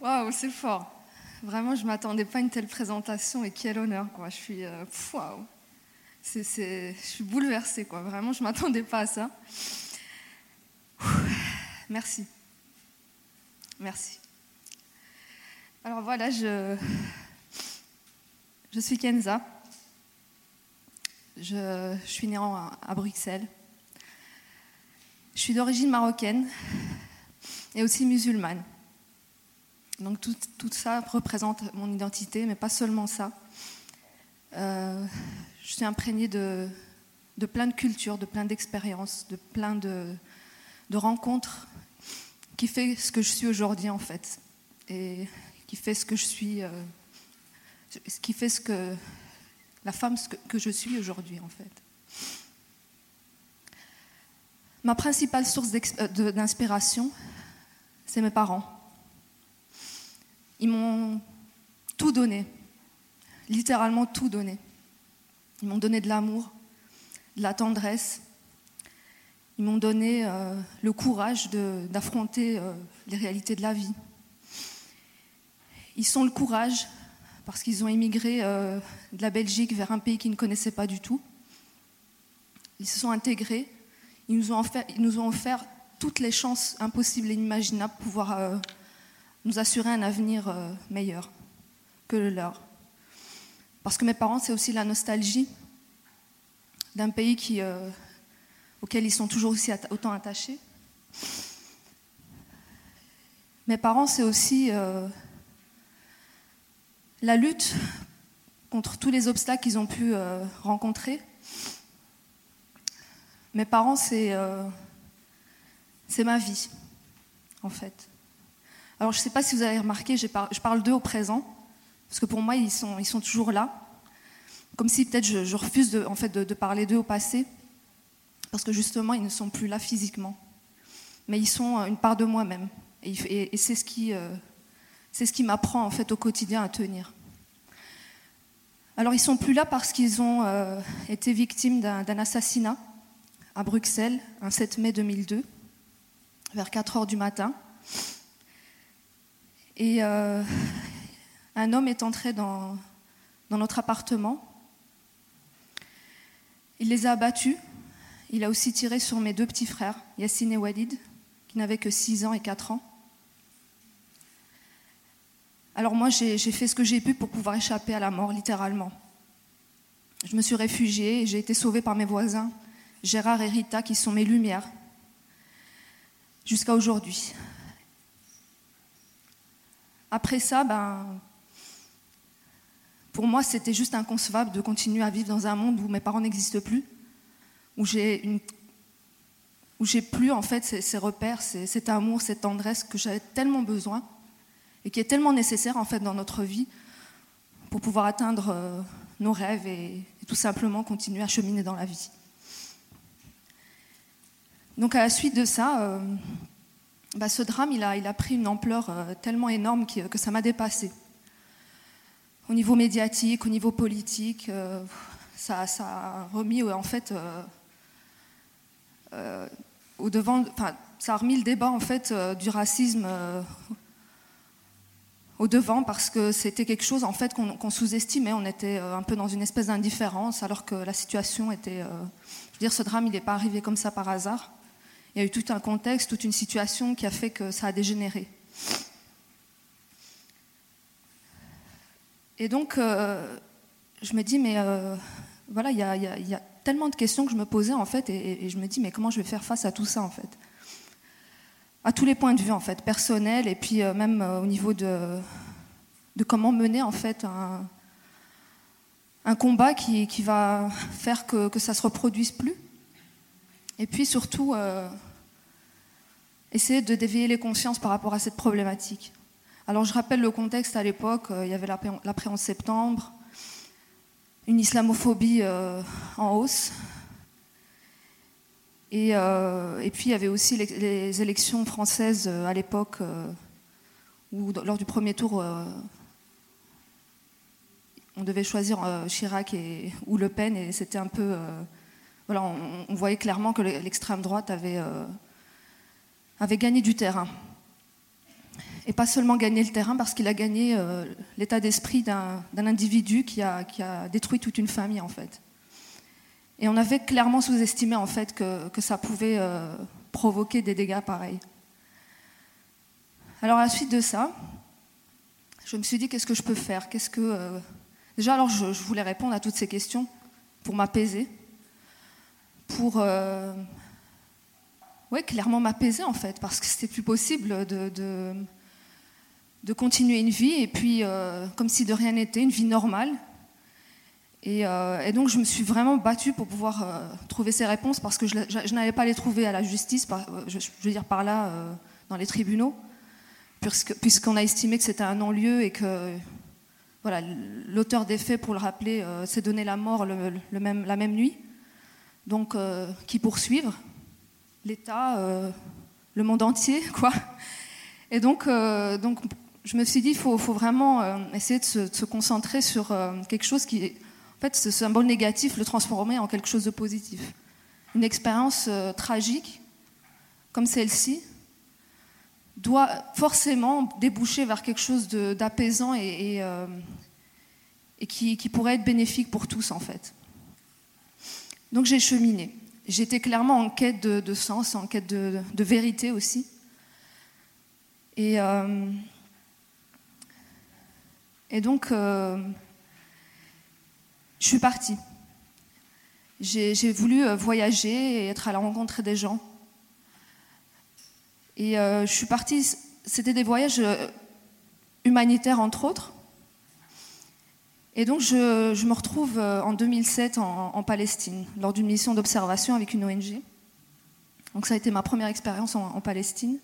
Waouh, c'est fort. Vraiment, je ne m'attendais pas à une telle présentation et quel honneur, quoi. Je suis, euh, waouh. Je suis bouleversée, quoi. Vraiment, je ne m'attendais pas à ça. Merci. Merci. Alors voilà, je, je suis Kenza. Je, je suis née à Bruxelles. Je suis d'origine marocaine et aussi musulmane. Donc tout, ça représente mon identité, mais pas seulement ça. Euh, je suis imprégnée de, plein de cultures, de plein d'expériences, de plein de, rencontres qui fait ce que je suis aujourd'hui en fait. Et qui fait ce que je suis, euh, qui fait ce que la femme que, que je suis aujourd'hui en fait. Ma principale source euh, d'inspiration, c'est mes parents. Ils m'ont tout donné, littéralement tout donné. Ils m'ont donné de l'amour, de la tendresse. Ils m'ont donné euh, le courage d'affronter euh, les réalités de la vie. Ils sont le courage parce qu'ils ont émigré euh, de la Belgique vers un pays qu'ils ne connaissaient pas du tout. Ils se sont intégrés. Ils nous ont offert, ils nous ont offert toutes les chances impossibles et inimaginables pour pouvoir nous assurer un avenir euh, meilleur que le leur. Parce que mes parents, c'est aussi la nostalgie d'un pays euh, auquel ils sont toujours aussi autant attachés. Mes parents, c'est aussi euh, la lutte contre tous les obstacles qu'ils ont pu rencontrer. Mes parents, c'est ma vie, en fait. Alors, je ne sais pas si vous avez remarqué, je parle d'eux au présent, parce que pour moi, ils sont, toujours là. Comme si peut-être je, refuse de, en fait, de, parler d'eux au passé, parce que justement, ils ne sont plus là physiquement. Mais ils sont euh, une part de moi-même. Et, euh, c'est ce qui m'apprend en fait au quotidien à tenir. Alors, ils sont plus là parce qu'ils ont euh, été victimes d'un assassinat à Bruxelles, un 7 mai 2002, vers 4 heures du matin. Et euh, un homme est entré dans, dans notre appartement. Il les a abattus. Il a aussi tiré sur mes deux petits frères, Yassine et Walid, qui n'avaient que 6 ans et 4 ans. Alors moi, j'ai fait ce que j'ai pu pour pouvoir échapper à la mort, littéralement. Je me suis réfugiée et j'ai été sauvée par mes voisins, Gérard et Rita, qui sont mes lumières, jusqu'à aujourd'hui. Après ça, ben, pour moi, c'était juste inconcevable de continuer à vivre dans un monde où mes parents n'existent plus, où j'ai plus en fait ces, repères, cet amour, cette tendresse que j'avais tellement besoin et qui est tellement nécessaire en fait dans notre vie pour pouvoir atteindre euh, nos rêves et, et tout simplement continuer à cheminer dans la vie. Donc à la suite de ça, euh, bah, ce drame il a, il a pris une ampleur euh, tellement énorme qui- que ça m'a dépassée. Au niveau médiatique, au niveau politique, euh, ça, a remis euh, en fait euh, euh, au devant, enfin, ça a remis le débat en fait euh, du racisme euh, au devant parce que c'était quelque chose en fait qu'on sous-estimait. On était euh, un peu dans une espèce d'indifférence alors que la situation était. euh, je veux dire, ce drame il n'est pas arrivé comme ça par hasard. Il y a eu tout un contexte, toute une situation qui a fait que ça a dégénéré. Et donc, euh, je me dis, mais euh, voilà, il y a, tellement de questions que je me posais en fait, et, je me dis, mais comment je vais faire face à tout ça en fait? À tous les points de vue en fait, personnel et puis euh, même au niveau de, de comment mener en fait un, un combat qui, qui va faire que, que ça se reproduise plus. Et puis surtout, euh, essayer de dévier les consciences par rapport à cette problématique. Alors je rappelle le contexte à l'époque, il y avait l'après 11 septembre, une islamophobie en hausse, et, puis il y avait aussi les, élections françaises à l'époque où lors du premier tour on devait choisir euh, Chirac et, ou Le Pen, et c'était un peu. Euh, on, voyait clairement que l'extrême droite avait, euh, avait gagné du terrain. Et pas seulement gagné le terrain, parce qu'il a gagné l'état d'esprit d'un individu qui a, détruit toute une famille, en fait. Et on avait clairement sous-estimé, en fait, que, que ça pouvait provoquer des dégâts pareils. Alors, à la suite de ça, je me suis dit, qu'est-ce que je peux faire? Qu'est-ce que Déjà, alors, je, voulais répondre à toutes ces questions pour m'apaiser, pour, euh, ouais, clairement m'apaiser en fait, parce que c'était plus possible de, de, continuer une vie et puis, euh, comme si de rien n'était, une vie normale. Euh, et, donc, je me suis vraiment battue pour pouvoir trouver ces réponses parce que je, n'allais pas les trouver à la justice, par, je, veux dire par là, dans les tribunaux, puisqu'on a estimé que c'était un non-lieu et que voilà, l'auteur des faits, pour le rappeler, s'est donné la mort le, même, la même nuit. Donc, euh, qui poursuivre l'État, euh, le monde entier, quoi. Et donc, donc, je me suis dit, il faut, vraiment essayer de se, concentrer sur quelque chose qui, en fait, ce symbole négatif, le transformer en quelque chose de positif. Une expérience tragique, comme celle-ci, doit forcément déboucher vers quelque chose d'apaisant et, euh, qui, pourrait être bénéfique pour tous en fait. Donc j'ai cheminé. J'étais clairement en quête de, sens, en quête de, vérité aussi. Et, euh, donc, euh, je suis partie. J'ai voulu voyager et être à la rencontre des gens. Et euh, je suis partie, c'était des voyages euh, humanitaires entre autres. Et donc je, me retrouve euh, en 2007 en, Palestine, lors d'une mission d'observation avec une ONG. Donc ça a été ma première expérience en, Palestine.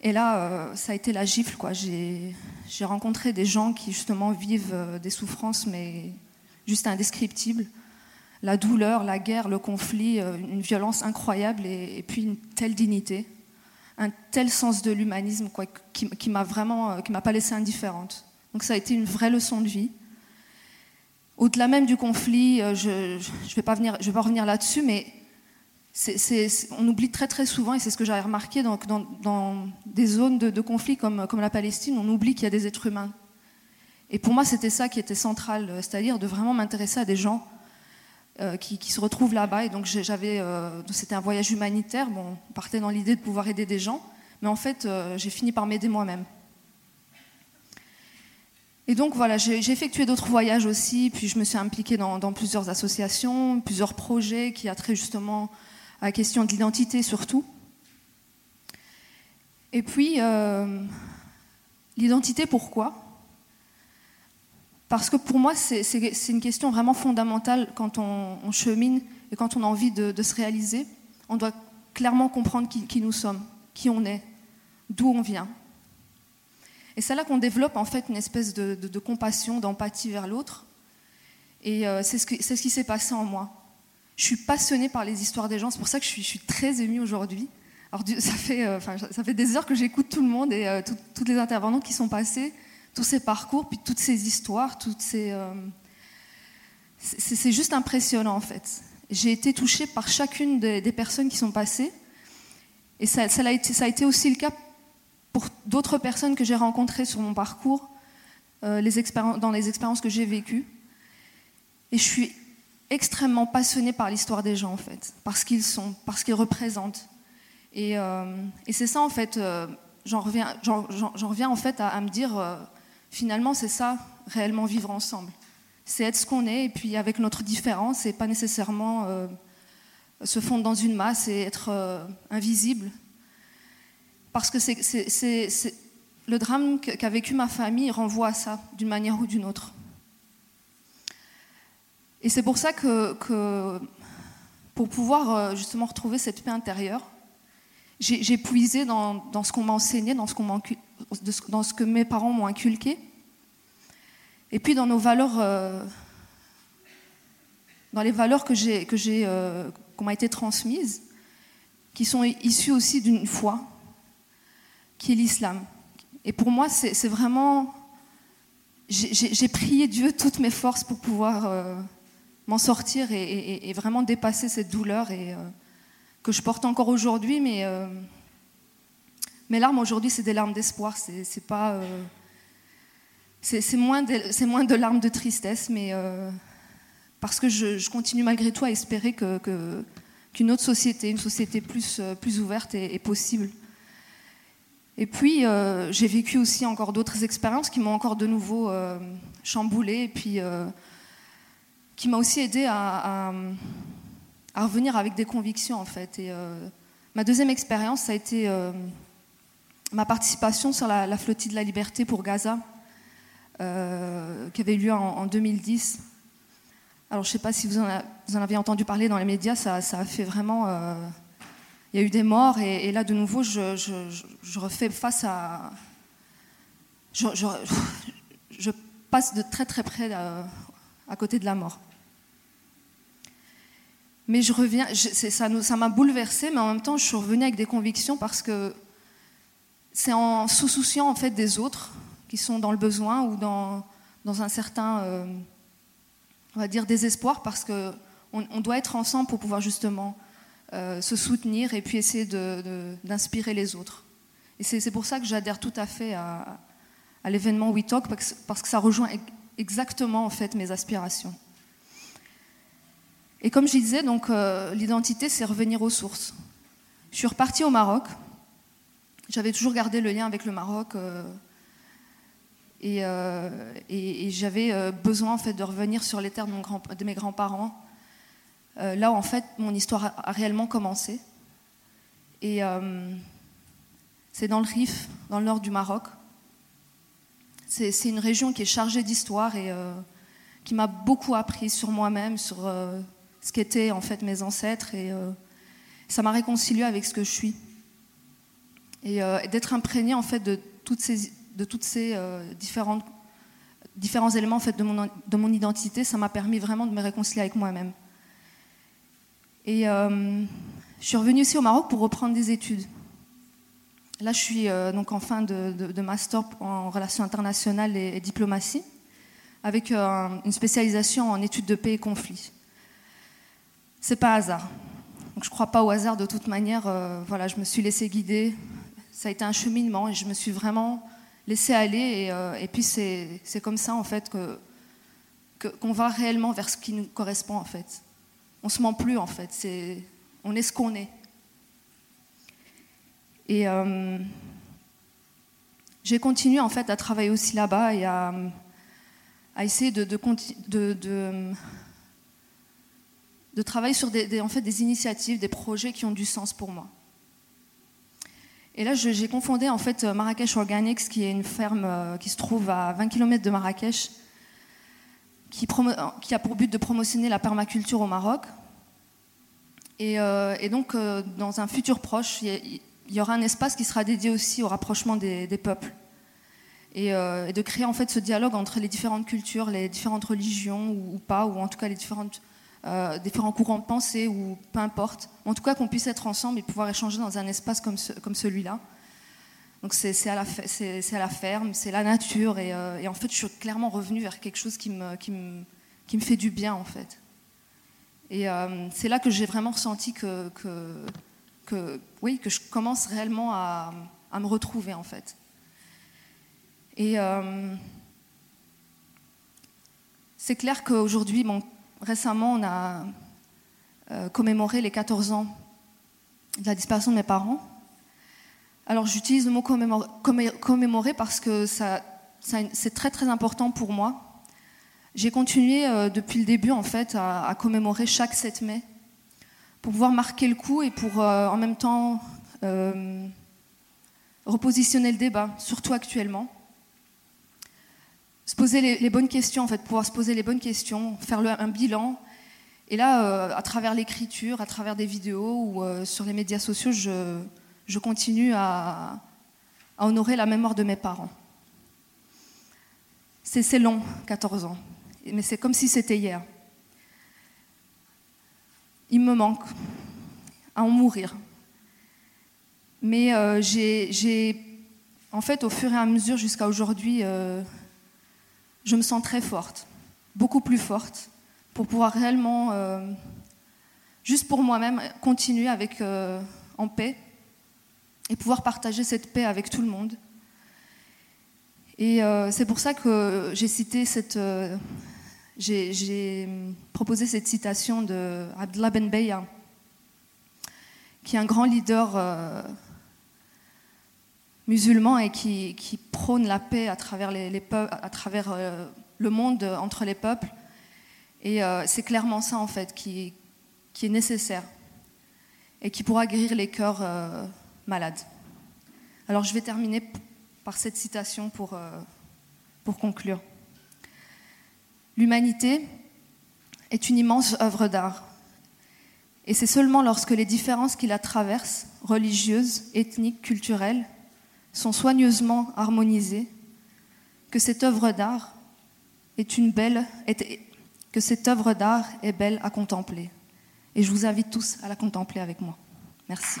Et là, ça a été la gifle. J'ai, rencontré des gens qui justement vivent des souffrances, mais juste indescriptibles. La douleur, la guerre, le conflit, une violence incroyable et puis une telle dignité un tel sens de l'humanisme qui, qui m'a vraiment, euh, qui m'a pas laissé indifférente. Donc ça a été une vraie leçon de vie. Au-delà même du conflit, euh, je ne vais pas revenir là-dessus, mais on oublie très très souvent, et c'est ce que j'avais remarqué donc, dans, des zones de, conflit comme, comme la Palestine, on oublie qu'il y a des êtres humains. Et pour moi, c'était ça qui était central, euh, c'est-à-dire de vraiment m'intéresser à des gens euh, qui, se retrouvent là-bas. Et donc euh, c'était un voyage humanitaire. Bon, on partait dans l'idée de pouvoir aider des gens, mais en fait, euh, j'ai fini par m'aider moi-même. Et donc voilà, j'ai effectué d'autres voyages aussi, puis je me suis impliquée dans, plusieurs associations, plusieurs projets qui a trait justement à la question de l'identité surtout. Et puis, l'identité, pourquoi? Parce que pour moi, c'est une question vraiment fondamentale quand on, chemine et quand on a envie de, se réaliser. On doit clairement comprendre qui, nous sommes, qui on est, d'où on vient. Et c'est là qu'on développe en fait une espèce de, compassion, d'empathie vers l'autre. Et euh, c'est ce, qui s'est passé en moi. Je suis passionnée par les histoires des gens, c'est pour ça que je suis, très émue aujourd'hui. Alors ça fait, euh, ça fait des heures que j'écoute tout le monde et euh, toutes les intervenantes qui sont passées tous ces parcours, puis toutes ces histoires, toutes ces. C'est juste impressionnant en fait. J'ai été touchée par chacune des, personnes qui sont passées, et ça, a été, aussi le cas pour d'autres personnes que j'ai rencontrées sur mon parcours, euh, dans les expériences que j'ai vécues. Et je suis extrêmement passionnée par l'histoire des gens en fait, parce qu'ils sont, parce qu'ils représentent. Et, euh, et c'est ça en fait. j'en reviens, en fait à, à me dire finalement, c'est ça, réellement vivre ensemble. C'est être ce qu'on est, et puis avec notre différence, et pas nécessairement euh, se fondre dans une masse et être euh, invisible. Parce que c'est, le drame qu'a vécu ma famille renvoie à ça, d'une manière ou d'une autre. Et c'est pour ça que, pour pouvoir euh, justement retrouver cette paix intérieure, j'ai puisé dans, ce qu'on m'a enseigné, dans ce, dans ce, que mes parents m'ont inculqué, et puis dans nos valeurs, euh, dans les valeurs que j'ai, que j'ai, euh, qu'on m'a été transmises, qui sont issues aussi d'une foi, qui est l'islam. Et pour moi, c'est, vraiment, j'ai, prié Dieu toutes mes forces pour pouvoir euh, m'en sortir et, vraiment dépasser cette douleur et que je porte encore aujourd'hui, mais euh, mes larmes aujourd'hui, c'est des larmes d'espoir. C'est pas, euh, c'est moins, de, moins de larmes de tristesse, mais euh, parce que je, continue malgré tout à espérer que qu'une autre société, une société plus ouverte est, possible. Et puis, j'ai vécu aussi encore d'autres expériences qui m'ont encore de nouveau chamboulé, et puis qui m'a aussi aidé à revenir avec des convictions en fait. Et euh, ma deuxième expérience, ça a été euh, ma participation sur la, flottille de la liberté pour Gaza, euh, qui avait eu lieu en, 2010. Alors je ne sais pas si vous en, avez entendu parler dans les médias, ça, a fait vraiment... il y a eu des morts et, là de nouveau je, refais face à... Je, passe de très très près à côté de la mort. Mais je reviens, ça m'a bouleversée, mais en même temps, je suis revenue avec des convictions parce que c'est en sous souciant en fait des autres qui sont dans le besoin ou dans, dans un certain, euh, on va dire, désespoir, parce que on, doit être ensemble pour pouvoir justement euh, se soutenir et puis essayer d'inspirer les autres. Et c'est pour ça que j'adhère tout à fait à, à l'événement We Talk parce, parce que ça rejoint exactement en fait mes aspirations. Et comme je disais, donc euh, l'identité, c'est revenir aux sources. Je suis repartie au Maroc. J'avais toujours gardé le lien avec le Maroc. Euh, euh, et, j'avais besoin en fait de revenir sur les terres de, mon grand, de mes grands-parents, là où en fait mon histoire a, réellement commencé. Et c'est dans le Rif, dans le nord du Maroc. C'est une région qui est chargée d'histoire et qui m'a beaucoup appris sur moi-même, sur ce qu'étaient en fait mes ancêtres et euh, ça m'a réconcilié avec ce que je suis. Et, euh, d'être imprégné en fait de toutes ces, euh, différentes, différents éléments en fait de mon identité, ça m'a permis vraiment de me réconcilier avec moi-même. Et je suis revenue aussi au Maroc pour reprendre des études. Là, je suis donc en fin de, master en relations internationales et, diplomatie, avec une spécialisation en études de paix et conflits c'est pas hasard. Donc je crois pas au hasard de toute manière. Euh, voilà, je me suis laissée guider. Ça a été un cheminement et je me suis vraiment laissée aller. Et, euh, puis c'est comme ça en fait que qu'on va réellement vers ce qui nous correspond en fait. On se ment plus en fait. C'est on est ce qu'on est. Et euh, j'ai continué en fait à travailler aussi là-bas et à, essayer de, de, travailler sur des initiatives, des projets qui ont du sens pour moi. Et là, j'ai confondé en fait Marrakech Organics, qui est une ferme euh, qui se trouve à 20 km de Marrakech, qui, a pour but de promotionner la permaculture au Maroc. Et, euh, donc, euh, dans un futur proche, il y, aura un espace qui sera dédié aussi au rapprochement des, peuples. Et, et, de créer en fait ce dialogue entre les différentes cultures, les différentes religions ou, pas, ou en tout cas les euh, différents courants de pensée ou peu importe. En tout cas, qu'on puisse être ensemble et pouvoir échanger dans un espace comme celui-là. Donc c'est à, la, ferme, c'est la nature. Euh, et, en fait, je suis clairement revenue vers quelque chose qui me, fait du bien, en fait. Et euh, c'est là que j'ai vraiment ressenti que, oui, que je commence réellement à, me retrouver, en fait. Et c'est clair qu'aujourd'hui, récemment, on a euh, commémoré les 14 ans de la disparition de mes parents. Alors j'utilise le mot commémorer, parce que ça, c'est très très important pour moi. J'ai continué euh, depuis le début en fait à, commémorer chaque 7 mai pour pouvoir marquer le coup et pour euh, en même temps repositionner le débat, surtout actuellement se poser les, bonnes questions, en fait, pouvoir se poser les bonnes questions, faire un bilan. Et là, euh, à travers l'écriture, à travers des vidéos ou euh, sur les médias sociaux, je, je continue à, honorer la mémoire de mes parents. C'est long, 14 ans, mais c'est comme si c'était hier. Il me manque à en mourir. Mais euh, j'ai, en fait, au fur et à mesure jusqu'à aujourd'hui, euh, je me sens très forte, beaucoup plus forte, pour pouvoir réellement, euh, juste pour moi-même, continuer avec, en paix et pouvoir partager cette paix avec tout le monde. Et c'est pour ça que j'ai cité cette, j'ai proposé cette citation de Abdullah Ben qui est un grand leader musulman et qui, prône la paix à travers, euh, le monde entre les peuples. Et euh, c'est clairement ça, en fait, qui, qui, est nécessaire et qui pourra guérir les cœurs euh, malades. Alors je vais terminer par cette citation pour, pour conclure. L'humanité est une immense œuvre d'art. Et c'est seulement lorsque les différences qui la traversent, religieuses, ethniques, culturelles, sont soigneusement harmonisées, que cette œuvre d'art est belle, que cette œuvre d'art est belle à contempler. Et je vous invite tous à la contempler avec moi. Merci.